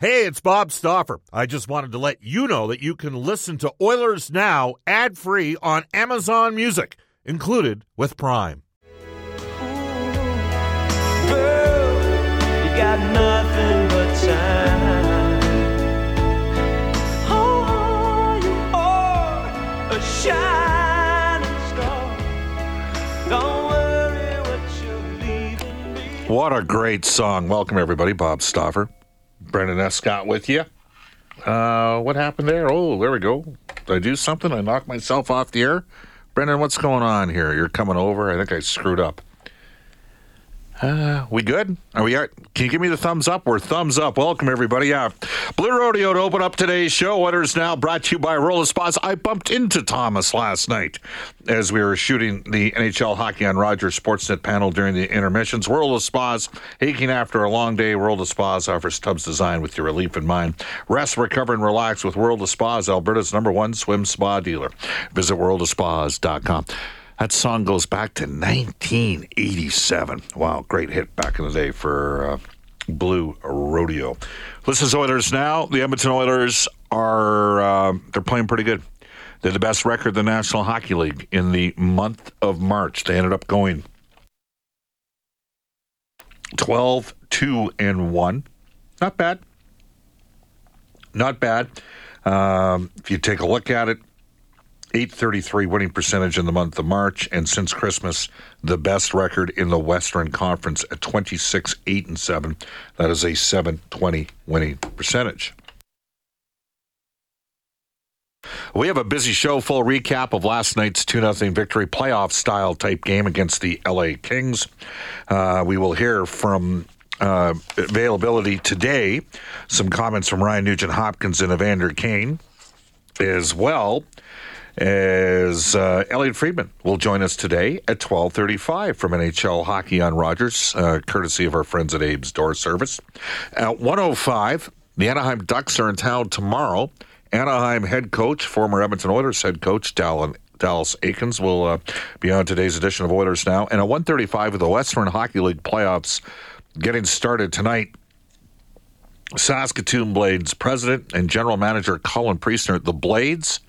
Hey, it's Bob Stauffer. I just wanted to let you know that you can listen to Oilers Now ad free on Amazon Music, included with Prime. Girl, you got nothing but time. Oh, you are a shining star. Don't worry what you're leaving me. What a great song. Welcome, everybody. Bob Stauffer. Brendan Escott with you. Uh, what happened there? Oh, there we go. Did I do something? I knocked myself off the air? Brendan, what's going on here? You're coming over. I think I screwed up. Uh, we good? Are we? Can you give me the thumbs up? We're thumbs up. Welcome everybody. Yeah, Blue Rodeo to open up today's show. What is now brought to you by World of Spas. I bumped into Thomas last night as we were shooting the NHL Hockey on Rogers Sportsnet panel during the intermissions. World of Spas, aching after a long day. World of Spas offers tubs designed with your relief in mind. Rest, recover, and relax with World of Spas, Alberta's number one swim spa dealer. Visit worldofspas.com. That song goes back to 1987. Wow, great hit back in the day for uh, Blue Rodeo. This is Oilers now. The Edmonton Oilers are uh, they're playing pretty good. They're the best record the National Hockey League in the month of March. They ended up going 12 2 and 1. Not bad. Not bad. Um, if you take a look at it, 833 winning percentage in the month of March, and since Christmas, the best record in the Western Conference at 26 8 and 7. That is a 720 winning percentage. We have a busy show, full recap of last night's 2 0 victory, playoff style type game against the LA Kings. Uh, we will hear from uh, availability today some comments from Ryan Nugent Hopkins and Evander Kane as well as uh, Elliot Friedman will join us today at 12:35 from NHL Hockey on Rogers, uh, courtesy of our friends at Abe's Door Service. At 105, the Anaheim Ducks are in town tomorrow. Anaheim head coach, former Edmonton Oilers head coach Dallin, Dallas Eakins will uh, be on today's edition of Oilers Now. And at 135 of the Western Hockey League playoffs getting started tonight. Saskatoon Blades president and general manager Colin Priestner, the Blades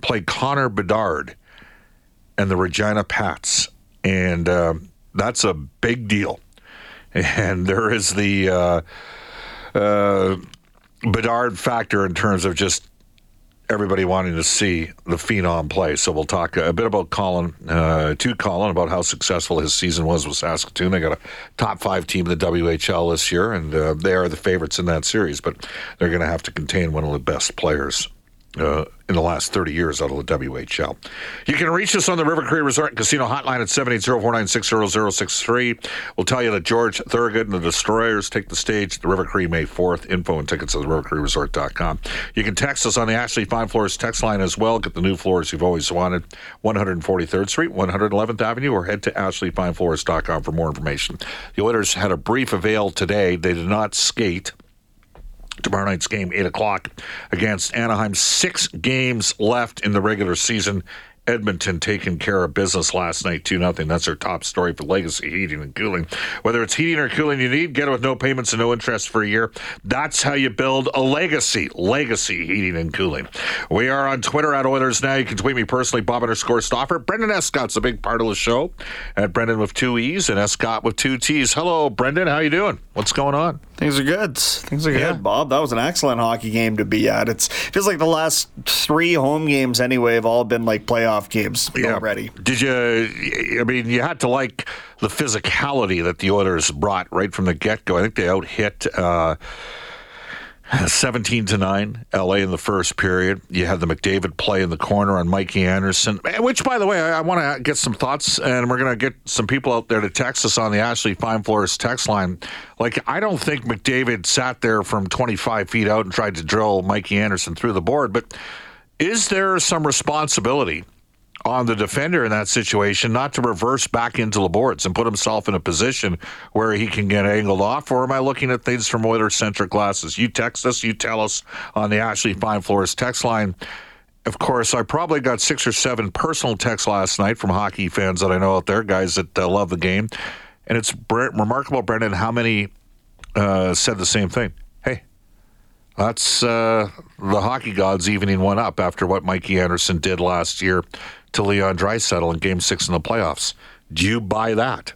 play Connor Bedard and the Regina Pats, and uh, that's a big deal. And there is the uh, uh, Bedard factor in terms of just everybody wanting to see the phenom play. So we'll talk a bit about Colin, uh, to Colin, about how successful his season was with Saskatoon. They got a top five team in the WHL this year, and uh, they are the favorites in that series, but they're going to have to contain one of the best players uh, in the last 30 years out of the WHL. You can reach us on the River Cree Resort and Casino hotline at 780-496-0063. We'll tell you that George Thorogood and the Destroyers take the stage at the River Cree May 4th. Info and tickets at rivercreeresort.com. You can text us on the Ashley Fine Floors text line as well. Get the new floors you've always wanted. 143rd Street, 111th Avenue, or head to ashleyfinefloors.com for more information. The Oilers had a brief avail today. They did not skate tomorrow night's game, 8 o'clock, against Anaheim. Six games left in the regular season. Edmonton taking care of business last night, 2 nothing. That's our top story for Legacy Heating and Cooling. Whether it's heating or cooling you need, get it with no payments and no interest for a year. That's how you build a legacy. Legacy Heating and Cooling. We are on Twitter at Oilers Now. You can tweet me personally, Bob underscore Stauffer. Brendan Escott's a big part of the show at Brendan with two E's and Escott with two T's. Hello, Brendan. How you doing? What's going on? Things are good. Things are Yeah. good, Bob. That was an excellent hockey game to be at. It's feels like the last three home games anyway have all been like playoff games already. Did you? I mean, you had to like the physicality that the Oilers brought right from the get go. I think they out hit. Uh, 17 to 9 LA in the first period. You had the McDavid play in the corner on Mikey Anderson, which by the way, I, I want to get some thoughts and we're going to get some people out there to text us on the Ashley Fine Floors text line. Like I don't think McDavid sat there from 25 feet out and tried to drill Mikey Anderson through the board, but is there some responsibility on the defender in that situation not to reverse back into the boards and put himself in a position where he can get angled off? Or am I looking at things from Oilers centric glasses? You text us, you tell us on the Ashley Fine Floors text line. Of course, I probably got six or seven personal texts last night from hockey fans that I know out there, guys that uh, love the game. And it's remarkable, Brendan, how many uh, said the same thing. Hey, That's uh, the hockey gods evening one up after what Mikey Anderson did last year to Leon Draisaitl in Game Six in the playoffs. Do you buy that?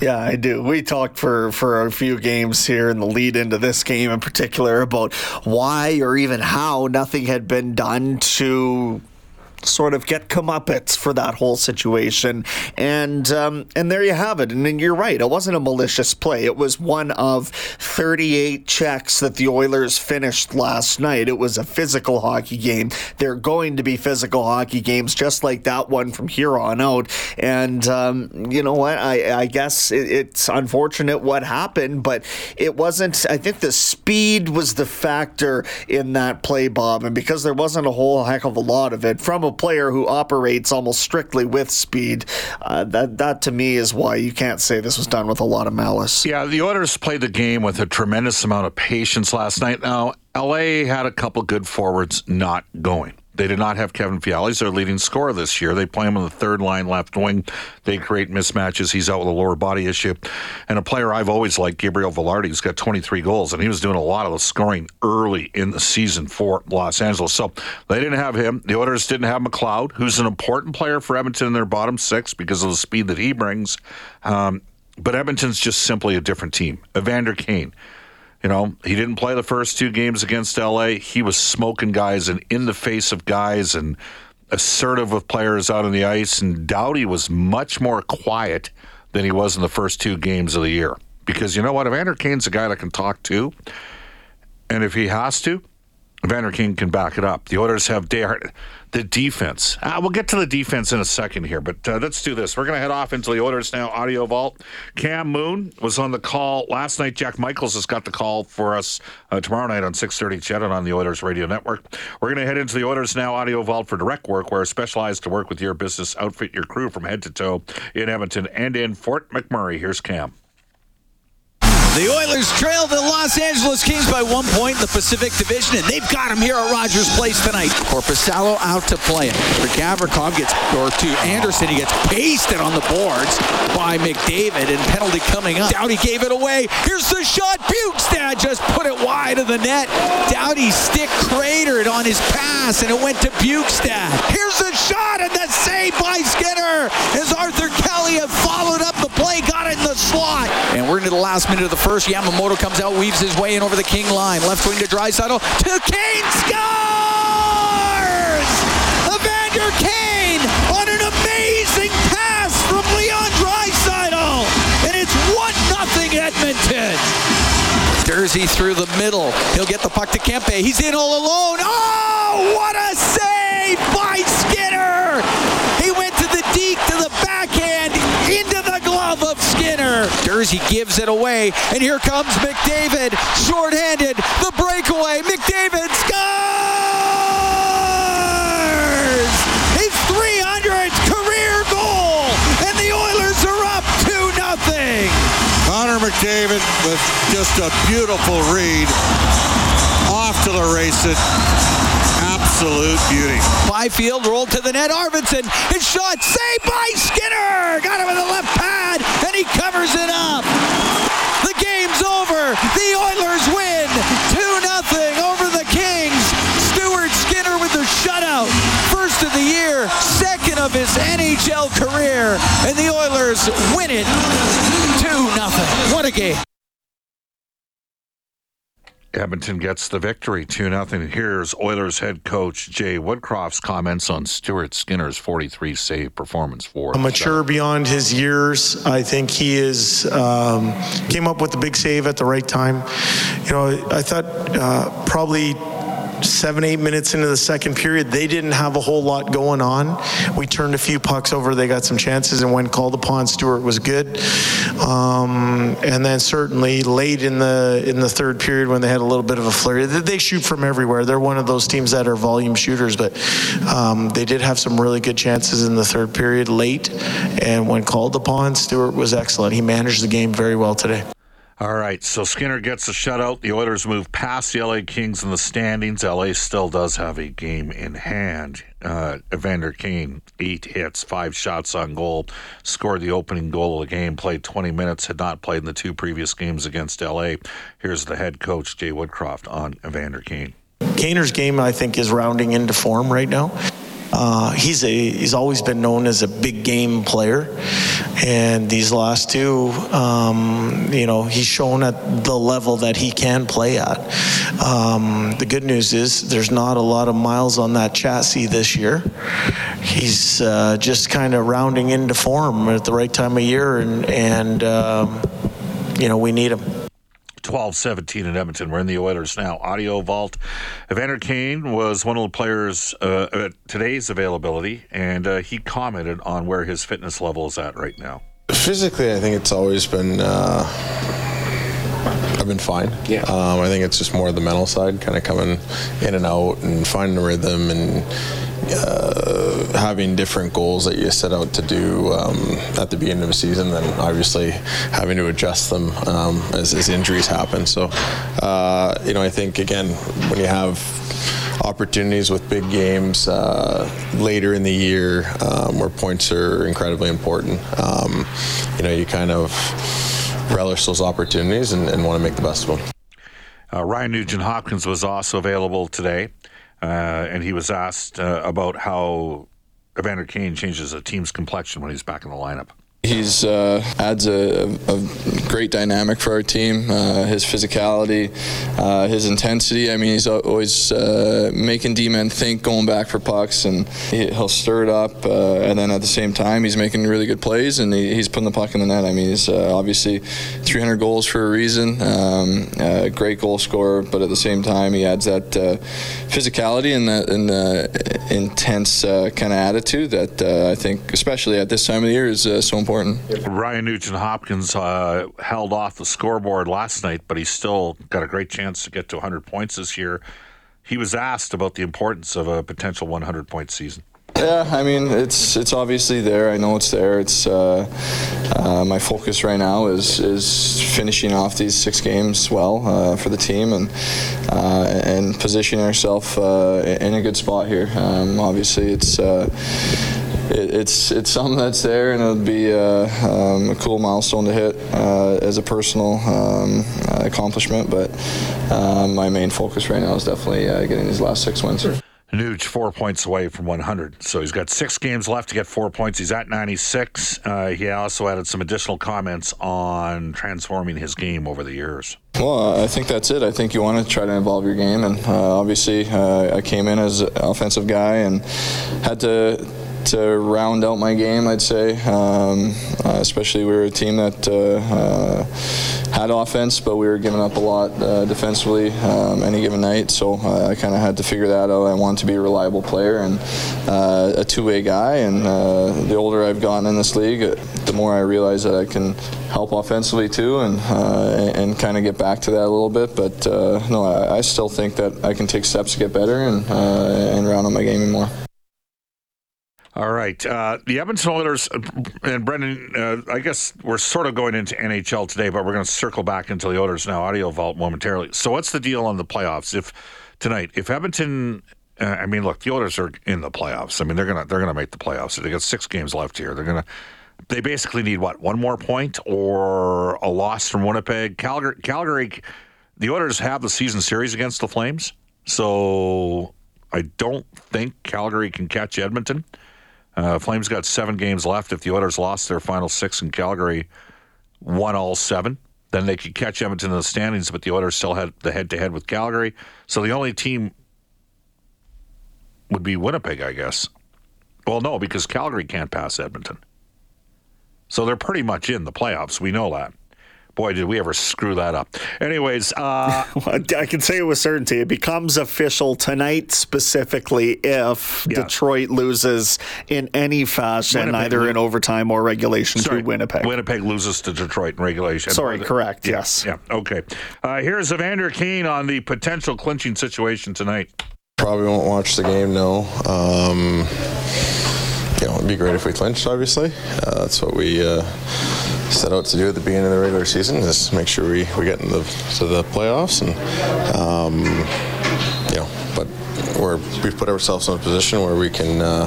Yeah, I do. We talked for for a few games here in the lead into this game in particular about why or even how nothing had been done to sort of get comeuppance for that whole situation. And um, and there you have it. And, and you're right. It wasn't a malicious play. It was one of 38 checks that the Oilers finished last night. It was a physical hockey game. They're going to be physical hockey games just like that one from here on out. And um, you know what? I, I guess it, it's unfortunate what happened, but it wasn't. I think the speed was the factor in that play, Bob. And because there wasn't a whole heck of a lot of it from a player who operates almost strictly with speed. Uh, that that to me is why you can't say this was done with a lot of malice. Yeah, the Oilers played the game with a tremendous amount of patience last night. Now, LA had a couple good forwards not going. They did not have Kevin Fiala. He's their leading scorer this year. They play him on the third line left wing. They create mismatches. He's out with a lower body issue. And a player I've always liked, Gabriel Vilardi, who's got 23 goals, and he was doing a lot of the scoring early in the season for Los Angeles. So they didn't have him. The Oilers didn't have McLeod, who's an important player for Edmonton in their bottom six because of the speed that he brings. Um, but Edmonton's just simply a different team. Evander Kane. You know, he didn't play the first two games against LA. He was smoking guys and in the face of guys and assertive with players out on the ice. And Doughty was much more quiet than he was in the first two games of the year. Because you know what? Evander Kane's a guy that can talk to. And if he has to, Evander Kane can back it up. The Oilers have Dare the defense. Uh, we'll get to the defense in a second here, but uh, let's do this. We're going to head off into the Oilers now audio vault. Cam Moon was on the call last night. Jack Michaels has got the call for us uh, tomorrow night on 6:30 CHED on the Oilers Radio Network. We're going to head into the Oilers now audio vault for direct work, where specialized to work with your business, outfit your crew from head to toe in Edmonton and in Fort McMurray. Here's Cam. The Oilers trail the Los Angeles Kings by one point in the Pacific Division, and they've got him here at Rogers Place tonight. Korpisalo out to play him. For Gavrikov gets, or to Anderson, he gets pasted on the boards by McDavid, and penalty coming up. Doughty gave it away. Here's the shot. Bjugstad just put it wide of the net. Doughty's stick cratered on his pass, and it went to Bjugstad. Here's the shot, and the save by Skinner as Arthur Kaliyev have followed we're into the last minute of the first. Yamamoto comes out, weaves his way in over the King line. Left wing to Draisaitl. To Kane scores! Evander Kane on an amazing pass from Leon Draisaitl. And it's 1 nothing Edmonton. Durzi through the middle. He'll get the puck to Kempe. He's in all alone. Oh, what a save by Durzi gives it away, and here comes McDavid, shorthanded, the breakaway. McDavid scores! His 300th career goal, and the Oilers are up 2 nothing. Connor McDavid with just a beautiful read off to the race it. Absolute beauty. Byfield rolled to the net. Arvidsson, his shot saved by Skinner. Got him in the left pad, and he covers it up. The game's over. The Oilers win 2 nothing over the Kings. Stuart Skinner with the shutout. First of the year, second of his NHL career, and the Oilers win it 2 nothing. What a game. Edmonton gets the victory, 2 0. Here's Oilers head coach Jay Woodcroft's comments on Stuart Skinner's 43 save performance for mature beyond his years. I think he is um, came up with the big save at the right time. You know, I thought uh, probably seven, eight minutes into the second period, they didn't have a whole lot going on. We turned a few pucks over, they got some chances, and when called upon, Stuart was good. Um, and then certainly late in the in the third period, when they had a little bit of a flurry, they, shoot from everywhere. They're one of those teams that are volume shooters, but um, they did have some really good chances in the third period late. And when called upon, Stuart was excellent. He managed the game very well today. All right, so Skinner gets a shutout. The Oilers move past the LA Kings in the standings. LA still does have a game in hand. Uh, Evander Kane, eight hits, five shots on goal, scored the opening goal of the game, played 20 minutes, had not played in the two previous games against LA. Here's the head coach, Jay Woodcroft, on Evander Kane. Kaner's game, I think, is rounding into form right now. Uh, he's a he's always been known as a big game player, and these last two, um, you know, he's shown at the level that he can play at. Um, the good news is there's not a lot of miles on that chassis this year. He's uh, just kind of rounding into form at the right time of year, and and um, you know we need him. 12 17 in Edmonton. We're in the Oilers now. Audio Vault. Evander Kane was one of the players uh, at today's availability, and uh, he commented on where his fitness level is at right now. Physically, I think it's always been. Uh, I've been fine. Yeah. Um, I think it's just more the mental side, kind of coming in and out and finding a rhythm and uh, having different goals that you set out to do um, at the beginning of the season, then obviously having to adjust them um, as, as, injuries happen. So, uh, you know, I think again when you have opportunities with big games uh, later in the year um, where points are incredibly important, um, you know, you kind of relish those opportunities and, and want to make the best of them. Uh, Ryan Nugent Hopkins was also available today, and he was asked uh, about how Evander Kane changes a team's complexion when he's back in the lineup. He's uh, adds a, a, great dynamic for our team. Uh, his physicality, uh, his intensity. I mean, he's always uh, making D-men think, going back for pucks, and he, will stir it up. Uh, and then at the same time, he's making really good plays, and he, he's putting the puck in the net. I mean, he's uh, obviously 300 goals for a reason. Um, great goal scorer, but at the same time, he adds that physicality and that and, intense kind of attitude that I think, especially at this time of the year, is so important important. Ryan Nugent Hopkins uh, held off the scoreboard last night, but he still got a great chance to get to 100 points this year. He was asked about the importance of a potential 100 point season. Yeah, I mean it's it's obviously there. I know it's there. It's uh, uh, my focus right now is is finishing off these six games well uh, for the team and uh, and positioning ourselves uh, in a good spot here. Um, obviously, it's uh, it, it's it's something that's there, and it'll be a, um, a cool milestone to hit uh, as a personal um, accomplishment. But um, my main focus right now is definitely uh, getting these last six wins. Nuge four points away from 100, so he's got six games left to get four points. He's at 96. Uh, he also added some additional comments on transforming his game over the years. Well, I think that's it. I think you want to try to involve your game, and uh, obviously, uh, I came in as an offensive guy and had to to round out my game, I'd say. Um, uh, especially we were a team that uh, uh, had offense, but we were giving up a lot uh, defensively um, any given night. So uh, I kind of had to figure that out. I wanted to be a reliable player and a two-way guy. And the older I've gotten in this league, the more I realize that I can help offensively too, and and kind of get back to that a little bit. But no, I, I, still think that I can take steps to get better and and round out my game more. All right. Uh, the Edmonton Oilers, uh, and Brendan, uh, I guess we're sort of going into NHL today, but we're going to circle back into the Oilers now, audio vault momentarily. So, what's the deal on the playoffs? If tonight, if Edmonton, uh, I mean, look, the Oilers are in the playoffs. I mean, they're gonna they're gonna make the playoffs. They got six games left here. They're gonna they basically need what one more point or a loss from Winnipeg. Calgary, Calgary, the Oilers have the season series against the Flames, so I don't think Calgary can catch Edmonton. Uh, Flames got seven games left. If the Oilers lost their final six in Calgary won all seven, then they could catch Edmonton in the standings, but the Oilers still had the head to head with Calgary. So the only team would be Winnipeg, I guess. Well, no, because Calgary can't pass Edmonton. So they're pretty much in the playoffs. We know that. Boy, did we ever screw that up. Anyways, uh, I can say it with certainty. It becomes official tonight, specifically if yeah. Detroit loses in any fashion, Winnipeg, either in overtime or regulation sorry, to Winnipeg. Winnipeg loses to Detroit in regulation. Sorry, the, correct. Yeah, yes. Yeah. Okay. Uh, here's Evander Kane on the potential clinching situation tonight. Probably won't watch the game. No. Um, you know, it'd be great if we clinched. Obviously, uh, that's what we uh, set out to do at the beginning of the regular season is make sure we, we get into the, to the playoffs and um, you know but we're, we've put ourselves in a position where we can uh,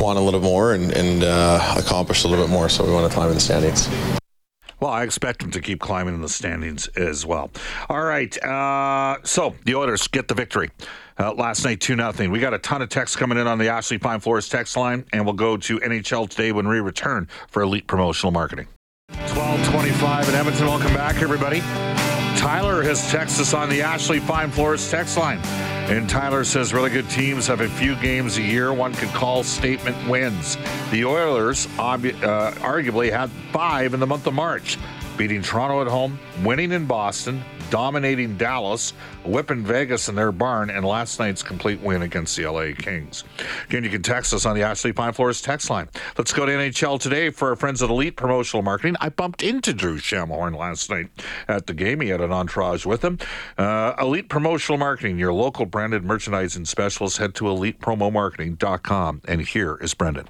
want a little more and, and uh, accomplish a little bit more so we want to climb in the standings. Well, I expect them to keep climbing in the standings as well. All right. Uh, so the Oilers get the victory. Uh, last night, 2 nothing. We got a ton of texts coming in on the Ashley Fine Floors text line, and we'll go to NHL today when we return for Elite Promotional Marketing. 1225 in Edmonton. Welcome back, everybody. Tyler has texted us on the Ashley Fine Floors text line. And Tyler says really good teams have a few games a year one could call statement wins. The Oilers uh, arguably had five in the month of March, beating Toronto at home, winning in Boston, dominating Dallas, whipping Vegas in their barn, and last night's complete win against the LA Kings. Again, you can text us on the Ashley Fine Floors text line. Let's go to NHL today for our friends at Elite Promotional Marketing. I bumped into Drew Shamhorn last night at the game. He had an entourage with him. Uh, Elite Promotional Marketing, your local branded merchandising specialist. Head to elitepromomarketing.com. And here is Brendan.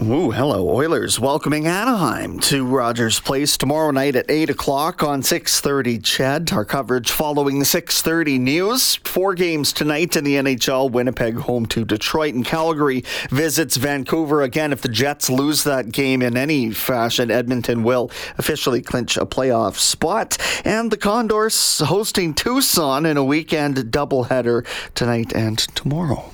Ooh, hello, Oilers. Welcoming Anaheim to Rogers Place tomorrow night at 8 o'clock on 6.30 CHED. Our coverage following the 6.30 news. Four games tonight in the NHL. Winnipeg home to Detroit and Calgary visits Vancouver. Again, if the Jets lose that game in any fashion, Edmonton will officially clinch a playoff spot. And the Condors hosting Tucson in a weekend doubleheader tonight and tomorrow.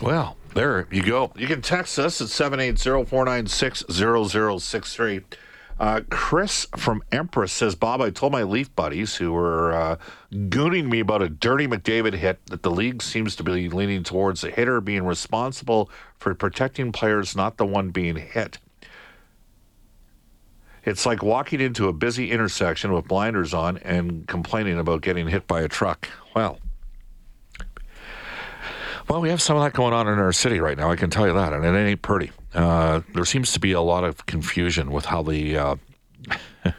Well, there you go. You can text us at 780-496-0063. Uh, Chris from Empress says, Bob, I told my Leaf buddies who were uh, gooning me about a dirty McDavid hit that the league seems to be leaning towards the hitter being responsible for protecting players, not the one being hit. It's like walking into a busy intersection with blinders on and complaining about getting hit by a truck. Well, well, we have some of that going on in our city right now. I can tell you that, and it ain't pretty. Uh, there seems to be a lot of confusion with how the uh,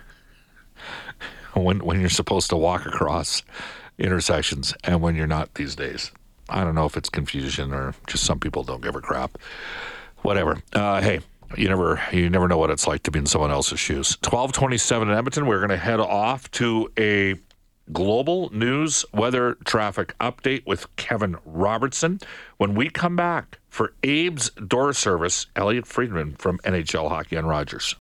when when you're supposed to walk across intersections and when you're not these days. I don't know if it's confusion or just some people don't give a crap. Whatever. Uh, hey, you never you never know what it's like to be in someone else's shoes. Twelve twenty seven in Edmonton. We're going to head off to a global news weather traffic update with Kevin Robertson. When we come back for Abe's door service, Elliot Friedman from NHL Hockey on Rogers.